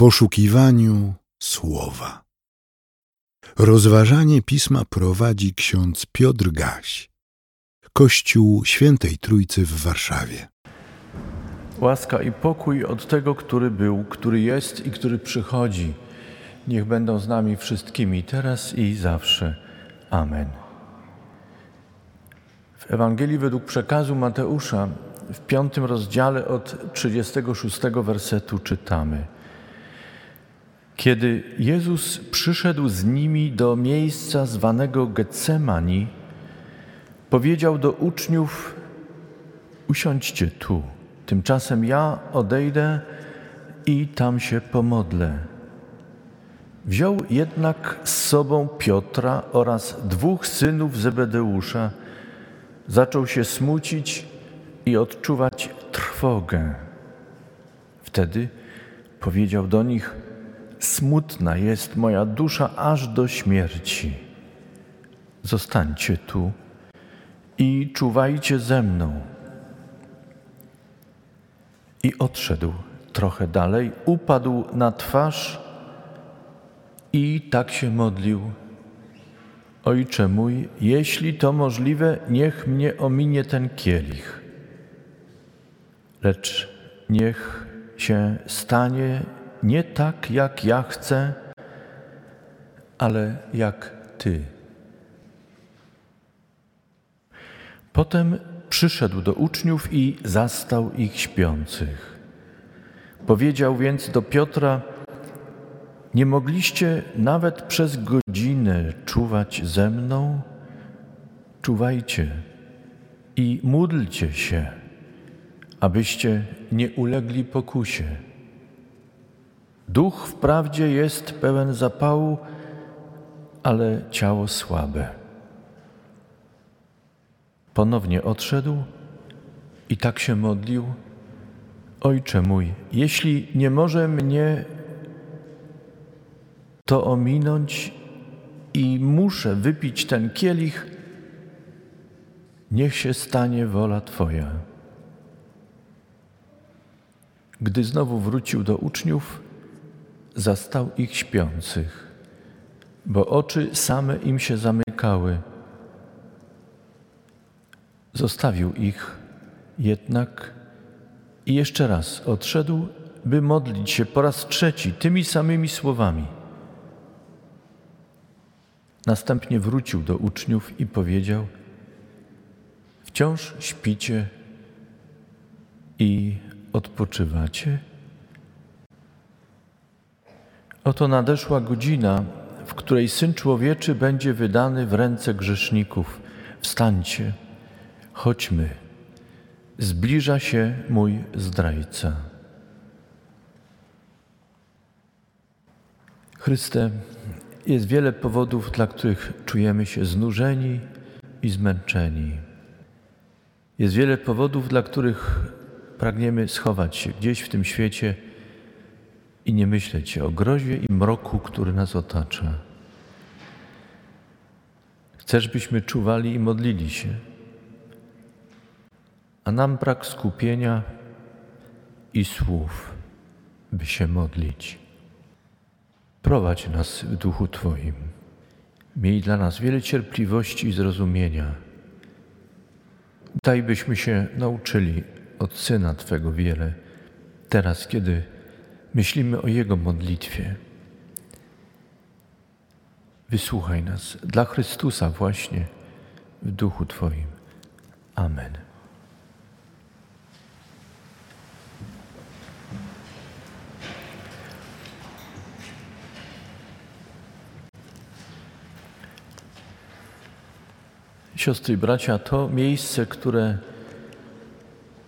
poszukiwaniu słowa. Rozważanie pisma prowadzi ksiądz Piotr Gaś, Kościół Świętej Trójcy w Warszawie. Łaska i pokój od tego, który był, który jest i który przychodzi. Niech będą z nami wszystkimi teraz i zawsze. Amen. W Ewangelii według przekazu Mateusza w piątym rozdziale od 36 wersetu czytamy. Kiedy Jezus przyszedł z nimi do miejsca zwanego Getsemani, powiedział do uczniów: Usiądźcie tu, tymczasem ja odejdę i tam się pomodlę. Wziął jednak z sobą Piotra oraz dwóch synów Zebedeusza, zaczął się smucić i odczuwać trwogę. Wtedy powiedział do nich: Smutna jest moja dusza aż do śmierci. Zostańcie tu i czuwajcie ze mną. I odszedł trochę dalej, upadł na twarz i tak się modlił. Ojcze mój, jeśli to możliwe, niech mnie ominie ten kielich. Lecz niech się stanie nie tak, jak ja chcę, ale jak Ty. Potem przyszedł do uczniów i zastał ich śpiących. Powiedział więc do Piotra: Nie mogliście nawet przez godzinę czuwać ze mną? Czuwajcie i módlcie się, abyście nie ulegli pokusie. Duch wprawdzie jest pełen zapału, ale ciało słabe. Ponownie odszedł i tak się modlił: Ojcze mój, jeśli nie może mnie to ominąć i muszę wypić ten kielich, niech się stanie wola Twoja. Gdy znowu wrócił do uczniów, zastał ich śpiących, bo oczy same im się zamykały. Zostawił ich jednak i jeszcze raz odszedł, by modlić się po raz trzeci tymi samymi słowami. Następnie wrócił do uczniów i powiedział: Wciąż śpicie i odpoczywacie? Oto nadeszła godzina, w której Syn Człowieczy będzie wydany w ręce grzeszników. Wstańcie, chodźmy. Zbliża się mój zdrajca. Chryste, jest wiele powodów, dla których czujemy się znużeni i zmęczeni. Jest wiele powodów, dla których pragniemy schować się gdzieś w tym świecie i nie myśleć o grozie i mroku, który nas otacza. Chcesz, byśmy czuwali i modlili się, a nam brak skupienia i słów, by się modlić. Prowadź nas w duchu Twoim. Miej dla nas wiele cierpliwości i zrozumienia. Daj, byśmy się nauczyli od Syna Twego wiele, teraz, kiedy myślimy o Jego modlitwie. Wysłuchaj nas dla Chrystusa właśnie w duchu Twoim. Amen. Siostry i bracia, to miejsce, które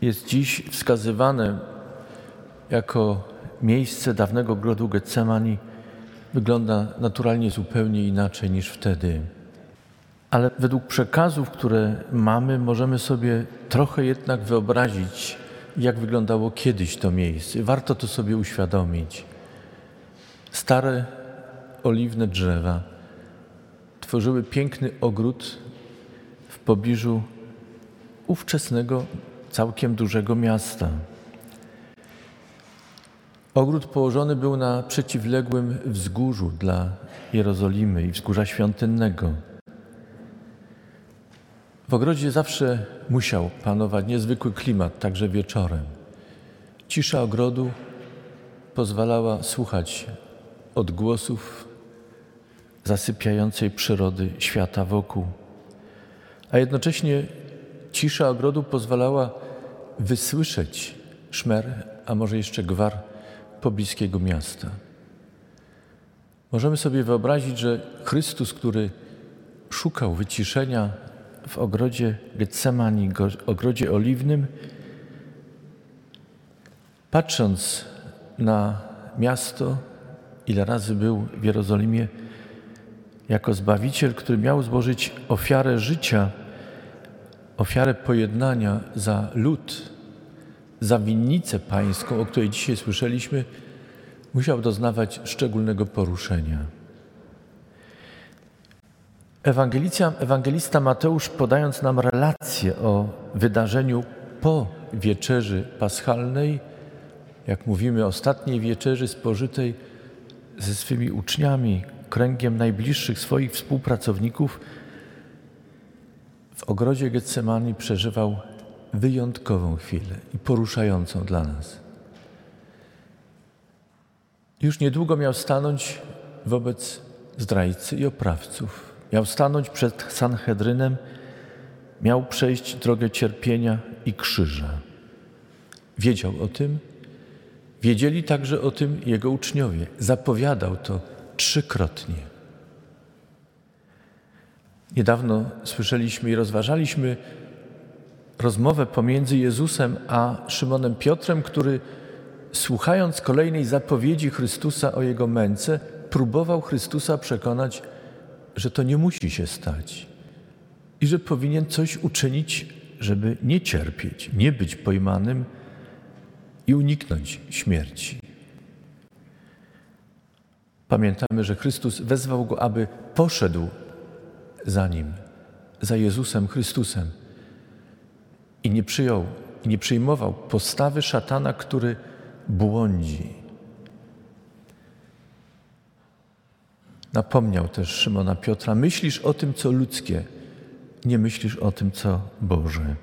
jest dziś wskazywane jako miejsce dawnego ogrodu Getsemani, wygląda naturalnie zupełnie inaczej niż wtedy. Ale według przekazów, które mamy, możemy sobie trochę jednak wyobrazić, jak wyglądało kiedyś to miejsce. Warto to sobie uświadomić. Stare oliwne drzewa tworzyły piękny ogród w pobliżu ówczesnego, całkiem dużego miasta. Ogród położony był na przeciwległym wzgórzu dla Jerozolimy i wzgórza świątynnego. W ogrodzie zawsze musiał panować niezwykły klimat, także wieczorem. Cisza ogrodu pozwalała słuchać odgłosów zasypiającej przyrody świata wokół, a jednocześnie cisza ogrodu pozwalała wysłyszeć szmer, a może jeszcze gwar pobliskiego miasta. Możemy sobie wyobrazić, że Chrystus, który szukał wyciszenia w ogrodzie Getsemani, ogrodzie oliwnym, patrząc na miasto, ile razy był w Jerozolimie, jako Zbawiciel, który miał złożyć ofiarę życia, ofiarę pojednania za lud, za winnicę pańską, o której dzisiaj słyszeliśmy, musiał doznawać szczególnego poruszenia. Ewangelista Mateusz, podając nam relację o wydarzeniu po wieczerzy paschalnej, jak mówimy, ostatniej wieczerzy spożytej ze swymi uczniami, kręgiem najbliższych swoich współpracowników, w ogrodzie Getsemani przeżywał wyjątkową chwilę i poruszającą dla nas. Już niedługo miał stanąć wobec zdrajcy i oprawców. Miał stanąć przed Sanhedrynem, miał przejść drogę cierpienia i krzyża. Wiedział o tym, wiedzieli także o tym jego uczniowie. Zapowiadał to trzykrotnie. Niedawno słyszeliśmy i rozważaliśmy rozmowę pomiędzy Jezusem a Szymonem Piotrem, który słuchając kolejnej zapowiedzi Chrystusa o jego męce, próbował Chrystusa przekonać, że to nie musi się stać i że powinien coś uczynić, żeby nie cierpieć, nie być pojmanym i uniknąć śmierci. Pamiętamy, że Chrystus wezwał go, aby poszedł za nim, za Jezusem Chrystusem i nie przyjął i nie przyjmował postawy szatana, który błądzi. Napomniał też Szymona Piotra: Myślisz o tym, co ludzkie, nie myślisz o tym, co Boże.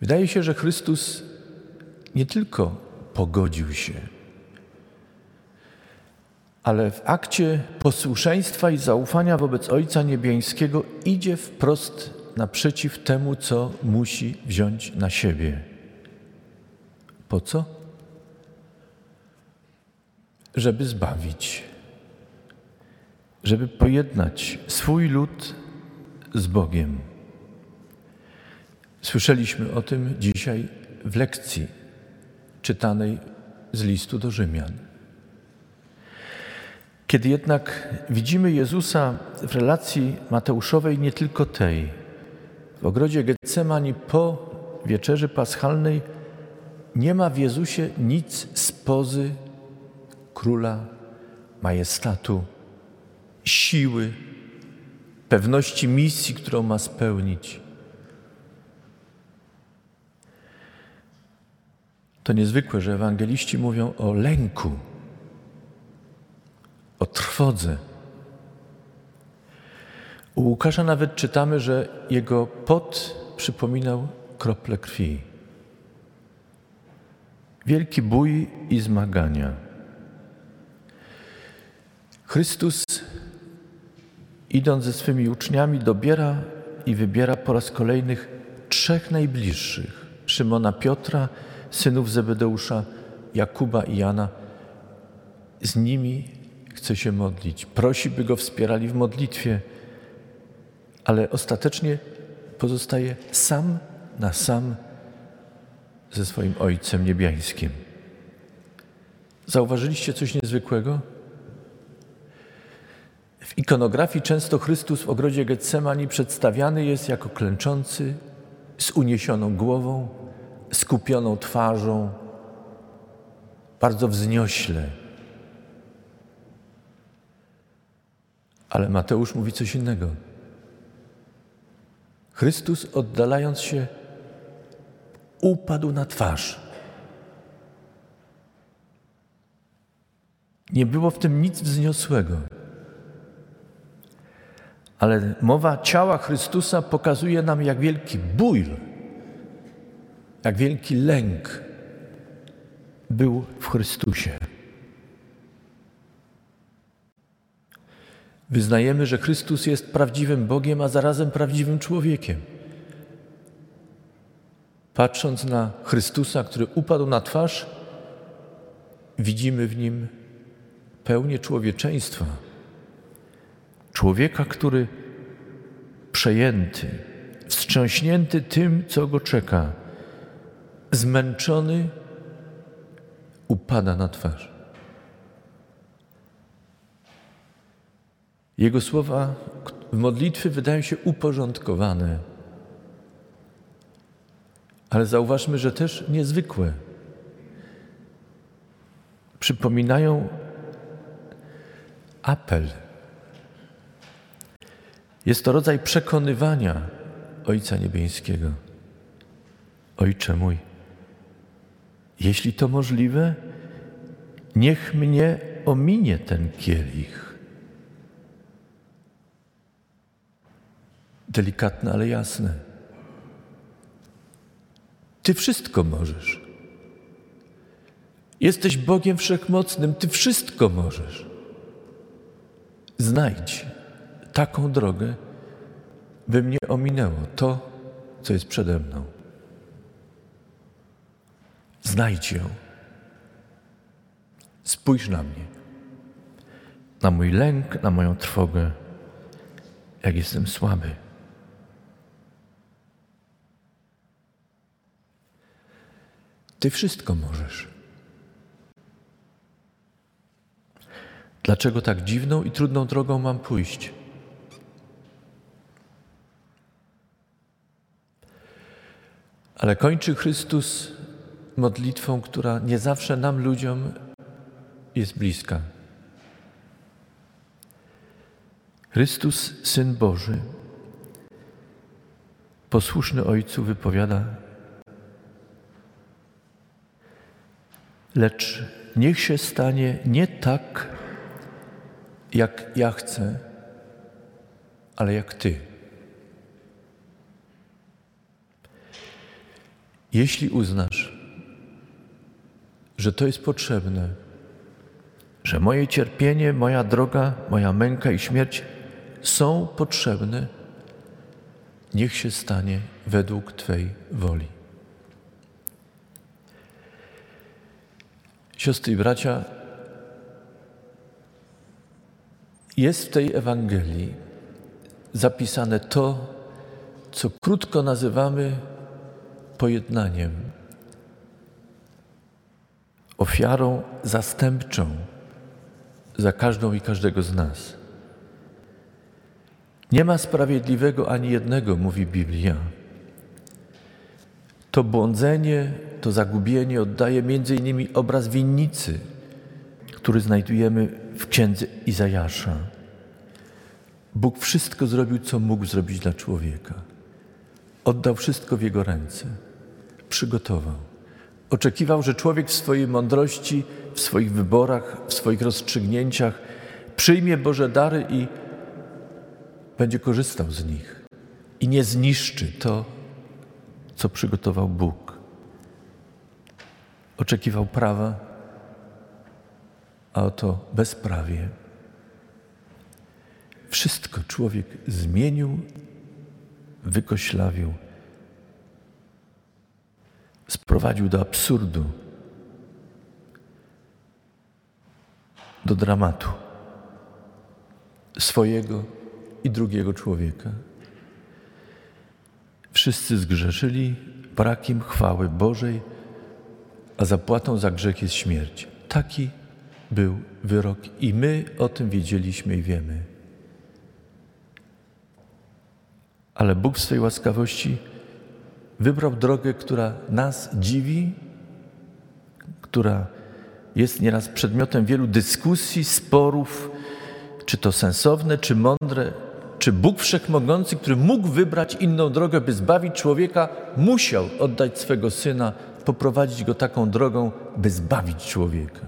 Wydaje się, że Chrystus nie tylko pogodził się, ale w akcie posłuszeństwa i zaufania wobec Ojca Niebiańskiego idzie wprost naprzeciw temu, co musi wziąć na siebie. Po co? Żeby zbawić, żeby pojednać swój lud z Bogiem. Słyszeliśmy o tym dzisiaj w lekcji czytanej z listu do Rzymian. Kiedy jednak widzimy Jezusa w relacji Mateuszowej, nie tylko tej, w ogrodzie Getsemani po wieczerzy paschalnej nie ma w Jezusie nic z pozy króla, majestatu, siły, pewności misji, którą ma spełnić. To niezwykłe, że ewangeliści mówią o lęku, o trwodze. U Łukasza nawet czytamy, że jego pot przypominał krople krwi. Wielki bój i zmagania. Chrystus, idąc ze swymi uczniami, dobiera i wybiera po raz kolejnych trzech najbliższych: Szymona Piotra, synów Zebedeusza, Jakuba i Jana. Z nimi chce się modlić. Prosi, by go wspierali w modlitwie, ale ostatecznie pozostaje sam na sam ze swoim Ojcem Niebiańskim. Zauważyliście coś niezwykłego? W ikonografii często Chrystus w ogrodzie Getsemani przedstawiany jest jako klęczący, z uniesioną głową, skupioną twarzą, bardzo wzniośle. Ale Mateusz mówi coś innego. Chrystus, oddalając się, upadł na twarz. Nie było w tym nic wzniosłego. Ale mowa ciała Chrystusa pokazuje nam, jak wielki bój, jak wielki lęk był w Chrystusie. Wyznajemy, że Chrystus jest prawdziwym Bogiem, a zarazem prawdziwym człowiekiem. Patrząc na Chrystusa, który upadł na twarz, widzimy w nim pełnię człowieczeństwa. Człowieka, który przejęty, wstrząśnięty tym, co go czeka, zmęczony, upada na twarz. Jego słowa modlitwy wydają się uporządkowane, ale zauważmy, że też niezwykłe. Przypominają apel. Jest to rodzaj przekonywania Ojca Niebieskiego. Ojcze mój, jeśli to możliwe, niech mnie ominie ten kielich. Delikatne, ale jasne. Ty wszystko możesz. Jesteś Bogiem Wszechmocnym, Ty wszystko możesz. Znajdź taką drogę, by mnie ominęło to, co jest przede mną. Znajdź ją. Spójrz na mnie, na mój lęk, na moją trwogę, jak jestem słaby. Ty wszystko możesz. Dlaczego tak dziwną i trudną drogą mam pójść? Ale kończy Chrystus modlitwą, która nie zawsze nam, ludziom, jest bliska. Chrystus, Syn Boży, posłuszny Ojcu, wypowiada: Lecz niech się stanie nie tak, jak ja chcę, ale jak Ty. Jeśli uznasz, że to jest potrzebne, że moje cierpienie, moja droga, moja męka i śmierć są potrzebne, niech się stanie według Twej woli. Siostry i bracia, jest w tej Ewangelii zapisane to, co krótko nazywamy pojednaniem, ofiarą zastępczą za każdą i każdego z nas. Nie ma sprawiedliwego ani jednego, mówi Biblia. To błądzenie, to zagubienie oddaje innymi obraz winnicy, który znajdujemy w księdze Izajasza. Bóg wszystko zrobił, co mógł zrobić dla człowieka. Oddał wszystko w jego ręce. Przygotował. Oczekiwał, że człowiek w swojej mądrości, w swoich wyborach, w swoich rozstrzygnięciach przyjmie Boże dary i będzie korzystał z nich. I nie zniszczy to, co przygotował Bóg. Oczekiwał prawa, a oto bezprawie. Wszystko człowiek zmienił, wykoślawił, sprowadził do absurdu, do dramatu swojego i drugiego człowieka. Wszyscy zgrzeszyli, brak im chwały Bożej, a zapłatą za grzech jest śmierć. Taki był wyrok i my o tym wiedzieliśmy i wiemy. Ale Bóg w swojej łaskawości wybrał drogę, która nas dziwi, która jest nieraz przedmiotem wielu dyskusji, sporów, czy to sensowne, czy mądre, czy Bóg Wszechmogący, który mógł wybrać inną drogę, by zbawić człowieka, musiał oddać swego syna, poprowadzić go taką drogą, by zbawić człowieka.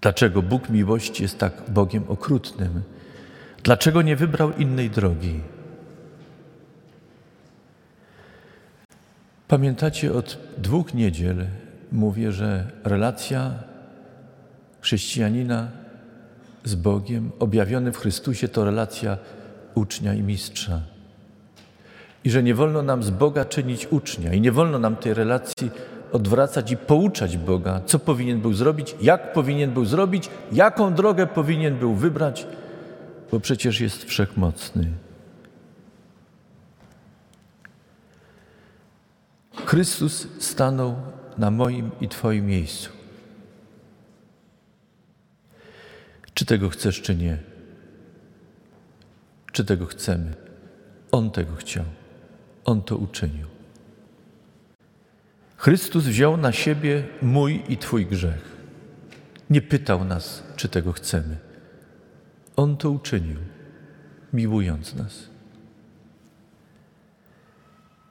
Dlaczego Bóg miłości jest tak Bogiem okrutnym? Dlaczego nie wybrał innej drogi? Pamiętacie, od dwóch niedziel mówię, że relacja chrześcijanina z Bogiem objawiony w Chrystusie to relacja ucznia i mistrza. I że nie wolno nam z Boga czynić ucznia i nie wolno nam tej relacji odwracać i pouczać Boga, co powinien był zrobić, jak powinien był zrobić, jaką drogę powinien był wybrać, bo przecież jest wszechmocny. Chrystus stanął na moim i Twoim miejscu. Czy tego chcesz, czy nie? Czy tego chcemy? On tego chciał. On to uczynił. Chrystus wziął na siebie mój i Twój grzech. Nie pytał nas, czy tego chcemy. On to uczynił, miłując nas.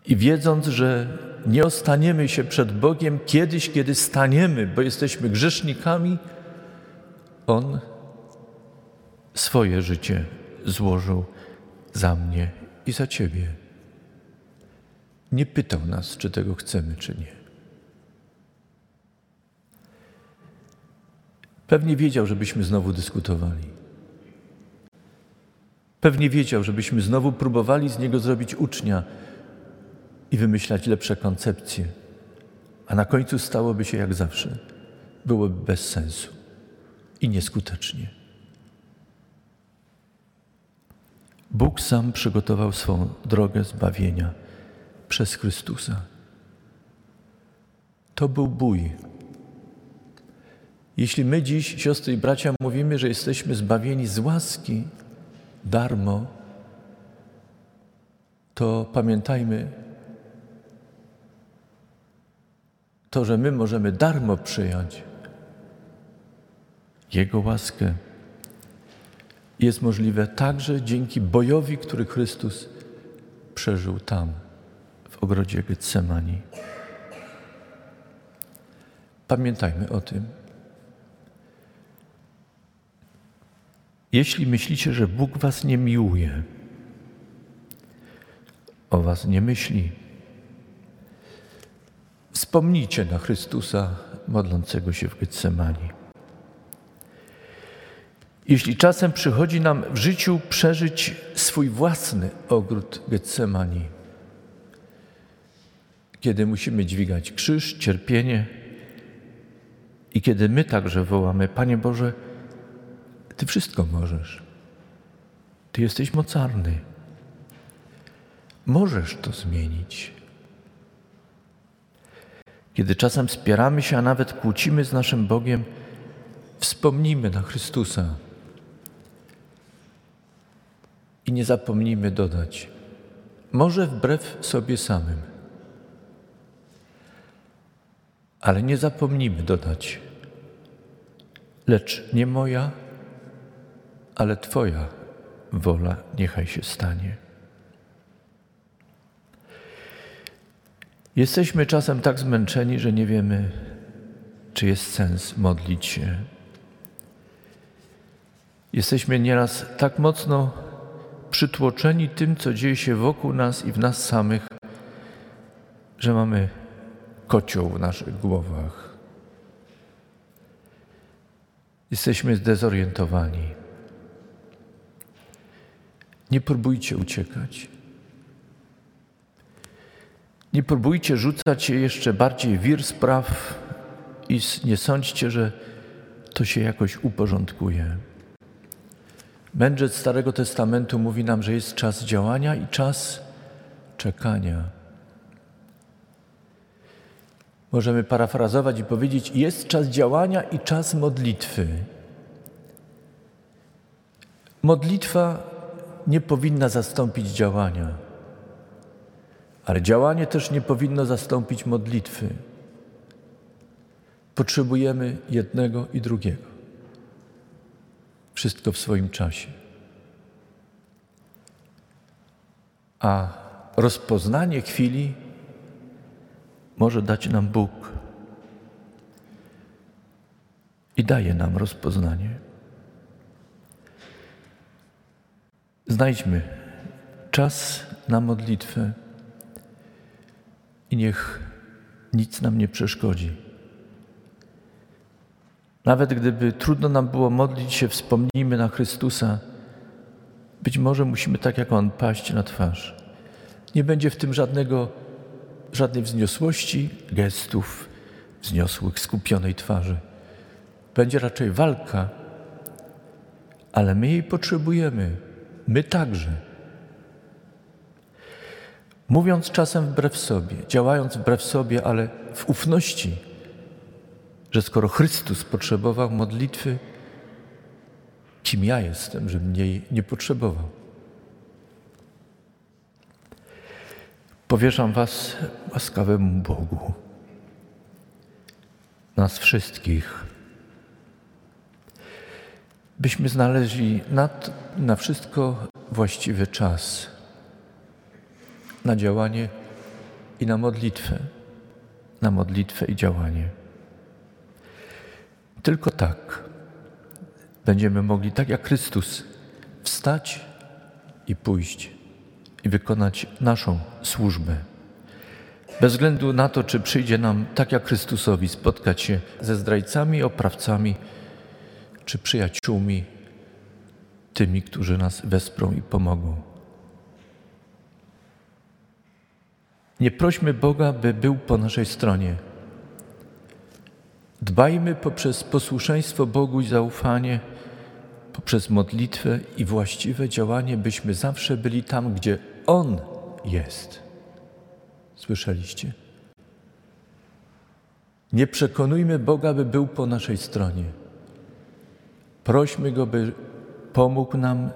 I wiedząc, że nie ostaniemy się przed Bogiem kiedyś, kiedy staniemy, bo jesteśmy grzesznikami, On swoje życie złożył za mnie i za Ciebie. Nie pytał nas, czy tego chcemy, czy nie. Pewnie wiedział, żebyśmy znowu dyskutowali. Pewnie wiedział, żebyśmy znowu próbowali z niego zrobić ucznia i wymyślać lepsze koncepcje, a na końcu stałoby się jak zawsze. Byłoby bez sensu i nieskutecznie. Bóg sam przygotował swą drogę zbawienia przez Chrystusa. To był bój. Jeśli my dziś, siostry i bracia, mówimy, że jesteśmy zbawieni z łaski, darmo, to pamiętajmy, to, że my możemy darmo przyjąć Jego łaskę, jest możliwe także dzięki bojowi, który Chrystus przeżył tam, ogrodzie Getsemani. Pamiętajmy o tym. Jeśli myślicie, że Bóg Was nie miłuje, o Was nie myśli, wspomnijcie na Chrystusa modlącego się w Getsemani. Jeśli czasem przychodzi nam w życiu przeżyć swój własny ogród Getsemani, kiedy musimy dźwigać krzyż, cierpienie i kiedy my także wołamy: Panie Boże, Ty wszystko możesz. Ty jesteś mocarny. Możesz to zmienić. Kiedy czasem spieramy się, a nawet kłócimy z naszym Bogiem, wspomnijmy na Chrystusa i nie zapomnijmy dodać, może wbrew sobie samym, ale nie zapomnijmy dodać, lecz nie moja, ale Twoja wola niechaj się stanie. Jesteśmy czasem tak zmęczeni, że nie wiemy, czy jest sens modlić się. Jesteśmy nieraz tak mocno przytłoczeni tym, co dzieje się wokół nas i w nas samych, że mamy kocioł w naszych głowach. Jesteśmy zdezorientowani. Nie próbujcie uciekać. Nie próbujcie rzucać się jeszcze bardziej wir spraw i nie sądźcie, że to się jakoś uporządkuje. Mędrzec Starego Testamentu mówi nam, że jest czas działania i czas czekania. Możemy parafrazować i powiedzieć: jest czas działania i czas modlitwy. Modlitwa nie powinna zastąpić działania, ale działanie też nie powinno zastąpić modlitwy. Potrzebujemy jednego i drugiego. Wszystko w swoim czasie. A rozpoznanie chwili może dać nam Bóg. i daje nam rozpoznanie. Znajdźmy czas na modlitwę i niech nic nam nie przeszkodzi. Nawet gdyby trudno nam było modlić się, wspomnijmy na Chrystusa. Być może musimy tak jak On paść na twarz. Nie będzie w tym żadnego, żadnej wzniosłości, gestów wzniosłych, skupionej twarzy. Będzie raczej walka, ale my jej potrzebujemy. My także. Mówiąc czasem wbrew sobie, działając wbrew sobie, ale w ufności, że skoro Chrystus potrzebował modlitwy, kim ja jestem, żebym jej nie potrzebował. Powierzam Was łaskawemu Bogu, nas wszystkich, byśmy znaleźli na, na wszystko właściwy czas, na działanie i na modlitwę, na modlitwę i działanie. Tylko tak będziemy mogli, tak jak Chrystus, wstać i pójść i wykonać naszą służbę. Bez względu na to, czy przyjdzie nam, tak jak Chrystusowi, spotkać się ze zdrajcami, oprawcami, czy przyjaciółmi, tymi, którzy nas wesprą i pomogą. Nie prośmy Boga, by był po naszej stronie. Dbajmy poprzez posłuszeństwo Bogu i zaufanie, poprzez modlitwę i właściwe działanie, byśmy zawsze byli tam, gdzie On jest. Słyszeliście? Nie przekonujmy Boga, by był po naszej stronie. Prośmy Go, by pomógł nam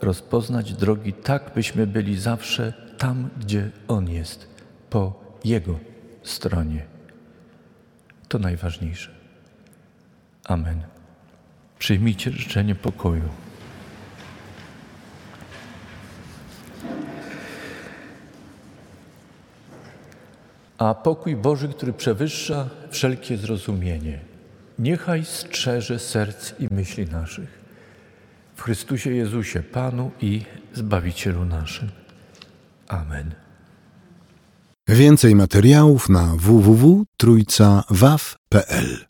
rozpoznać drogi tak, byśmy byli zawsze tam, gdzie On jest, po Jego stronie. To najważniejsze. Amen. Przyjmijcie życzenie pokoju. A pokój Boży, który przewyższa wszelkie zrozumienie, niechaj strzeże serc i myśli naszych. W Chrystusie Jezusie, Panu i Zbawicielu naszym. Amen. Więcej materiałów na www.trójcawaw.pl